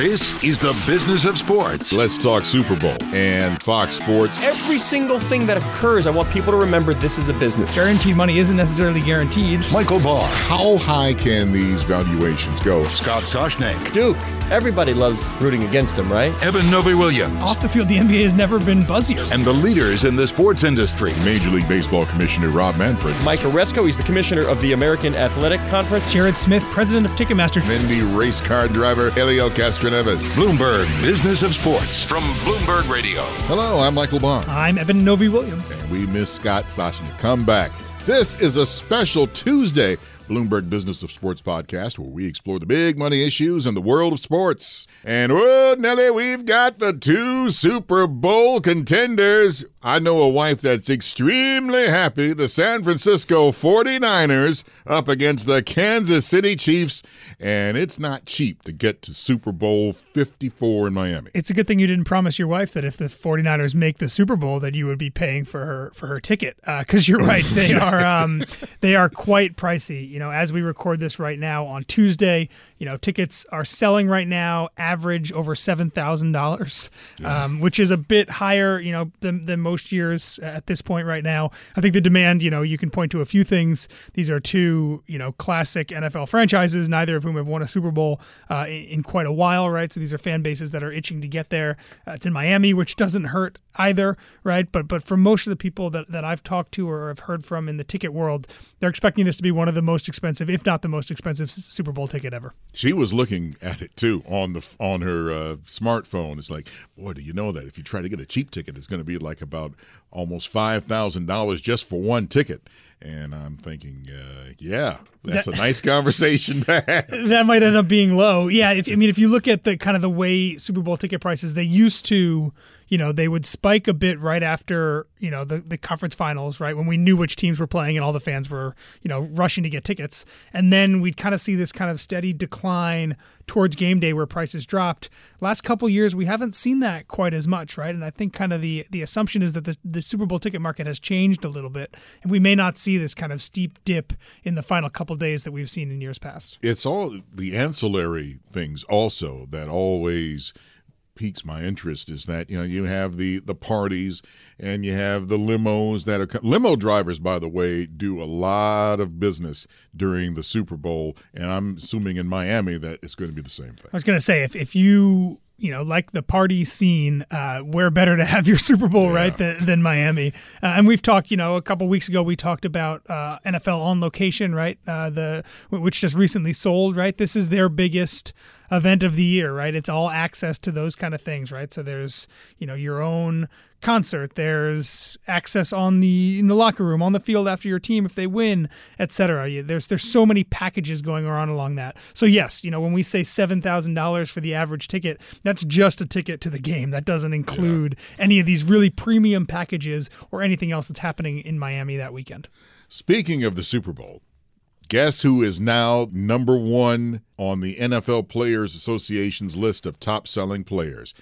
This is the business of sports. Let's talk Super Bowl and Fox Sports. Every single thing that occurs, I want people to remember this is a business. Guaranteed money isn't necessarily guaranteed. Michael Barr, How high can these valuations go? Scott Soshnick, Duke, everybody loves rooting against him, right? Evan Novi Williams, Off the field, the NBA has never been buzzier. and the leaders in the sports industry. Major League Baseball Commissioner Rob Manfred. Mike Aresco, he's the commissioner of the American Athletic Conference. Jared Smith, president of Ticketmaster. Then the race car driver Helio Castroneves. Bloomberg Business of Sports from Bloomberg Radio. Hello, I'm Michael Barr. I'm Eben Novy-Williams. And we miss Scott Soshnick. Come back. This is a special Tuesday Bloomberg Business of Sports podcast where we explore the big money issues in the world of sports. And oh, Nelly, we've got the two Super Bowl contenders. I know a wife that's extremely happy. The San Francisco 49ers up against the Kansas City Chiefs. And it's not cheap to get to Super Bowl 54 in Miami. It's a good thing you didn't promise your wife that if the 49ers make the Super Bowl that you would be paying for her for her ticket because you're right they are um, they are quite pricey you know as we record this right now on Tuesday you know tickets are selling right now average over seven thousand dollars um, which is a bit higher you know than, than most years at this point right now. I think the demand you know you can point to a few things. These are two you know classic NFL franchises neither of whom have won a Super Bowl uh, in, in quite a while right? So these are fan bases that are itching to get there. Uh, it's in Miami which doesn't hurt either right? But but for most of the people that, that I've talked to or have heard from in the ticket world they're expecting this to be one of the most expensive if not the most expensive Super Bowl ticket ever She was looking at it too on the on her uh, smartphone. It's like, boy, do you know that if you try to get a cheap ticket, it's going to be like about almost five thousand dollars just for one ticket. And I'm thinking, uh, yeah, that's a nice conversation to have. that might end up being low. Yeah, if I mean if you look at the kind of the way Super Bowl ticket prices, they used to, you know, they would spike a bit right after, you know, the the conference finals, right? When we knew which teams were playing and all the fans were, you know, rushing to get tickets. And then we'd kind of see this kind of steady decline towards game day where prices dropped. Last couple years we haven't seen that quite as much, right? And I think kind of the the assumption is that the, the Super Bowl ticket market has changed a little bit and we may not see this kind of steep dip in the final couple days that we've seen in years past. It's all the ancillary things also that always piques my interest is that you know you have the the parties and you have the limos that are limo drivers by the way do a lot of business during the Super Bowl and I'm assuming in Miami that it's going to be the same thing. I was going to say if if you you know like the party scene, uh, where better to have your Super Bowl right than, than Miami? Uh, and we've talked, you know, a couple weeks ago we talked about uh, NFL on location, right? Uh, the which just recently sold, right? This is their biggest event of the year, right? It's all access to those kind of things, right? So there's you know your own concert. There's access on the in the locker room on the field after your team if they win etc there's there's so many packages going on along that. So yes you know when we say $7000 for the average ticket that's just a ticket to the game. That doesn't include any of these really premium packages or anything else that's happening in miami that weekend. Speaking of the Super Bowl, guess who is now number 1 on the NFL Players Association's list of top selling players?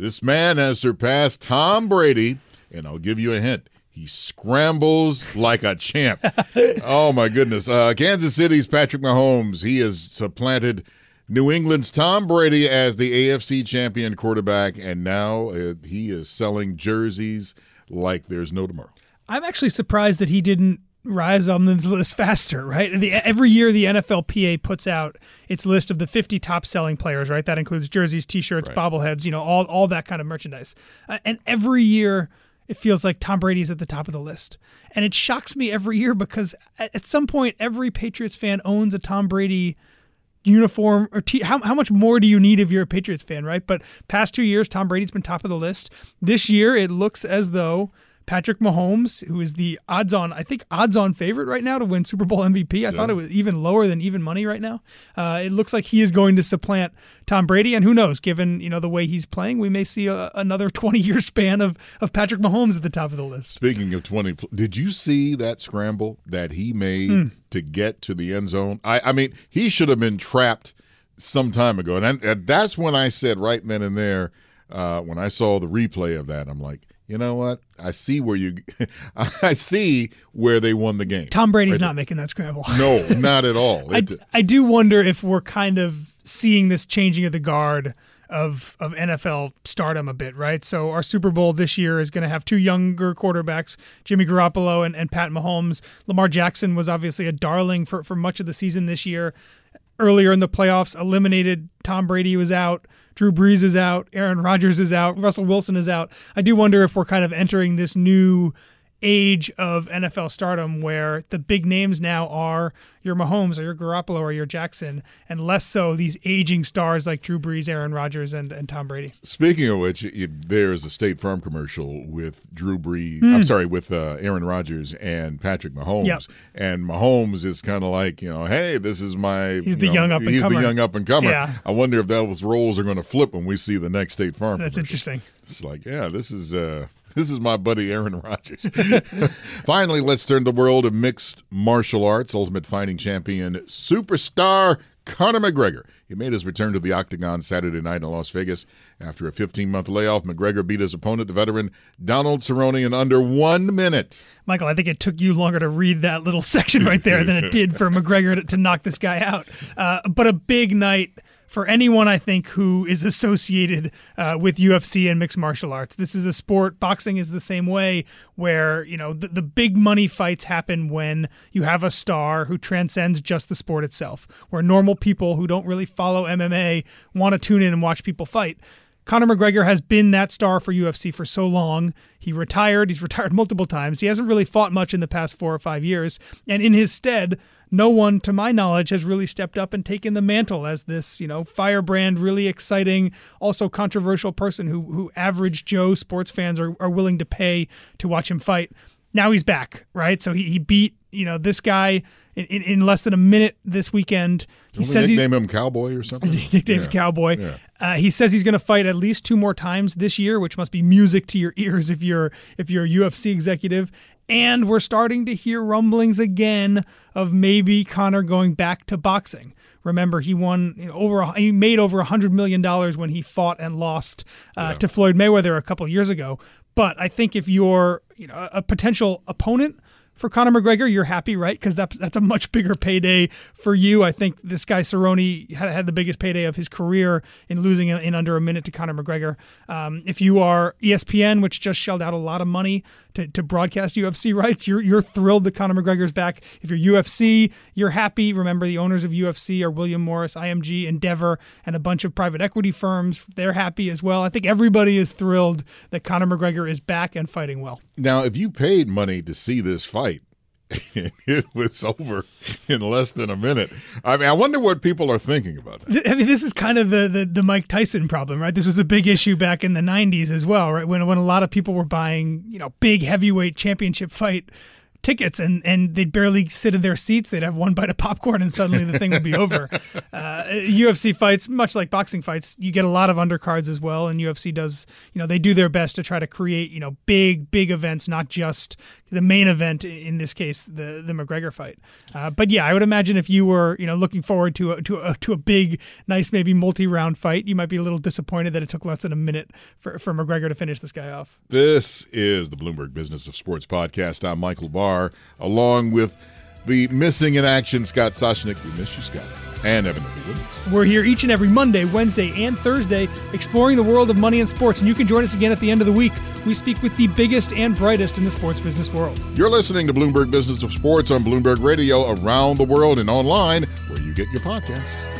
This man has surpassed Tom Brady, and I'll give you a hint. He scrambles like a champ. oh my goodness. Uh, Kansas City's Patrick Mahomes, he has supplanted New England's Tom Brady as the AFC champion quarterback, and now uh, he is selling jerseys like there's no tomorrow. i'm actually surprised that he didn't rise on this list faster, right? The, every year, the NFLPA puts out its list of the 50 top selling players, right? That includes jerseys, T-shirts, Right. bobbleheads, you know, all all that kind of merchandise. Uh, and every year, it feels like Tom Brady's at the top of the list, and it shocks me every year because at, at some point, every Patriots fan owns a Tom Brady uniform or t- how, how much more do you need if you're a Patriots fan, right? But past two years, Tom Brady's been top of the list. This year, it looks as though Patrick Mahomes, who is the odds on, I think odds on favorite right now to win Super Bowl MVP. I thought it was even lower than even money right now. Uh, it looks like he is going to supplant Tom Brady, and who knows? Given you know the way he's playing, we may see a, another 20 year span of of Patrick Mahomes at the top of the list. Speaking of 20, did you see that scramble that he made to get to the end zone? I, I mean, he should have been trapped some time ago. And, I, and that's when I said right then and there, uh, when I saw the replay of that, I'm like, you know what? I see where you, I see where they won the game. Tom Brady's Right not making that scramble. No, not at all. I, I do wonder if we're kind of seeing this changing of the guard of of NFL stardom a bit, right? So our Super Bowl this year is going to have two younger quarterbacks, Jimmy Garoppolo and, and Pat Mahomes. Lamar Jackson was obviously a darling for, for much of the season this year. Earlier in the playoffs, eliminated Tom Brady was out, Drew Brees is out, Aaron Rodgers is out, Russell Wilson is out. I do wonder if we're kind of entering this new age of NFL stardom where the big names now are your Mahomes or your Garoppolo or your Jackson, and less so these aging stars like Drew Brees, Aaron Rodgers, and, and Tom Brady. Speaking of which, you, there's a State Farm commercial with Drew Brees. I'm sorry, with uh, Aaron Rodgers and Patrick Mahomes. Yep. And Mahomes is kind of like, you know, hey, this is my. He's the know, young up and He's comer. the young up and comer. Yeah. I wonder if those roles are going to flip when we see the next State Farm. That's commercial. interesting. It's like, yeah, this is uh this is my buddy Aaron Rodgers. Finally, let's turn to the world of mixed martial arts. Ultimate Fighting champion superstar Conor McGregor. He made his return to the octagon Saturday night in Las Vegas. After a 15-month layoff, McGregor beat his opponent, the veteran Donald Cerrone, in under one minute. Michael, I think it took you longer to read that little section right there than it did for McGregor to, to knock this guy out. Uh, but a big night for anyone, I think, who is associated uh, with UFC and mixed martial arts. This is a sport. Boxing is the same way, where you know the, the big money fights happen when you have a star who transcends just the sport itself. Where normal people who don't really follow MMA want to tune in and watch people fight. Conor McGregor has been that star for UFC for so long. He retired. He's retired multiple times. He hasn't really fought much in the past four or five years. And in his stead, no one, to my knowledge, has really stepped up and taken the mantle as this, you know, firebrand, really exciting, also controversial person who, who average Joe sports fans are, are willing to pay to watch him fight. Now he's back, right? So he, he beat, you know, this guy in, in, in less than a minute this weekend. He Don't we says he's nickname him Cowboy or something? nickname's Yeah. Cowboy. Yeah. Uh, he says he's going to fight at least two more times this year, which must be music to your ears if you're if you're a UFC executive. And we're starting to hear rumblings again of maybe Conor going back to boxing. Remember, he won over he made over a hundred million dollars when he fought and lost uh, to Floyd Mayweather a couple years ago. But I think if you're you know a potential opponent for Conor McGregor, you're happy, right? Because that's that's a much bigger payday for you. I think this guy Cerrone had, had the biggest payday of his career in losing in, in under a minute to Conor McGregor. Um, if you are ESPN, which just shelled out a lot of money to, to broadcast UFC rights, you're you're thrilled that Conor McGregor's back. If you're UFC, you're happy. Remember, the owners of UFC are William Morris, IMG, Endeavor, and a bunch of private equity firms. They're happy as well. I think everybody is thrilled that Conor McGregor is back and fighting well. Now, if you paid money to see this fight, it was over in less than a minute. I mean, I wonder what people are thinking about that. I mean, this is kind of the, the the Mike Tyson problem, right? This was a big issue back in the '90s as well, right? When when a lot of people were buying, you know, big heavyweight championship fight tickets and and they'd barely sit in their seats. They'd have one bite of popcorn and suddenly the thing would be over. Uh, ufc fights much like boxing fights you get a lot of undercards as well. And ufc does you know they do their best to try to create you know big big events not just the main event in this case the the mcgregor fight. Uh, but yeah i would imagine if you were you know looking forward to a, to a, to a big nice maybe multi-round fight you might be a little disappointed that it took less than a minute for, for mcgregor to finish this guy off. This is the Bloomberg Business of Sports podcast. I'm Michael Barr, along with the missing in action Scott Soshnick. We miss you, Scott. And Eben. We're here each and every Monday, Wednesday, and Thursday exploring the world of money and sports. And you can join us again at the end of the week. We speak with the biggest and brightest in the sports business world. You're listening to Bloomberg Business of Sports on Bloomberg Radio around the world and online where you get your podcasts.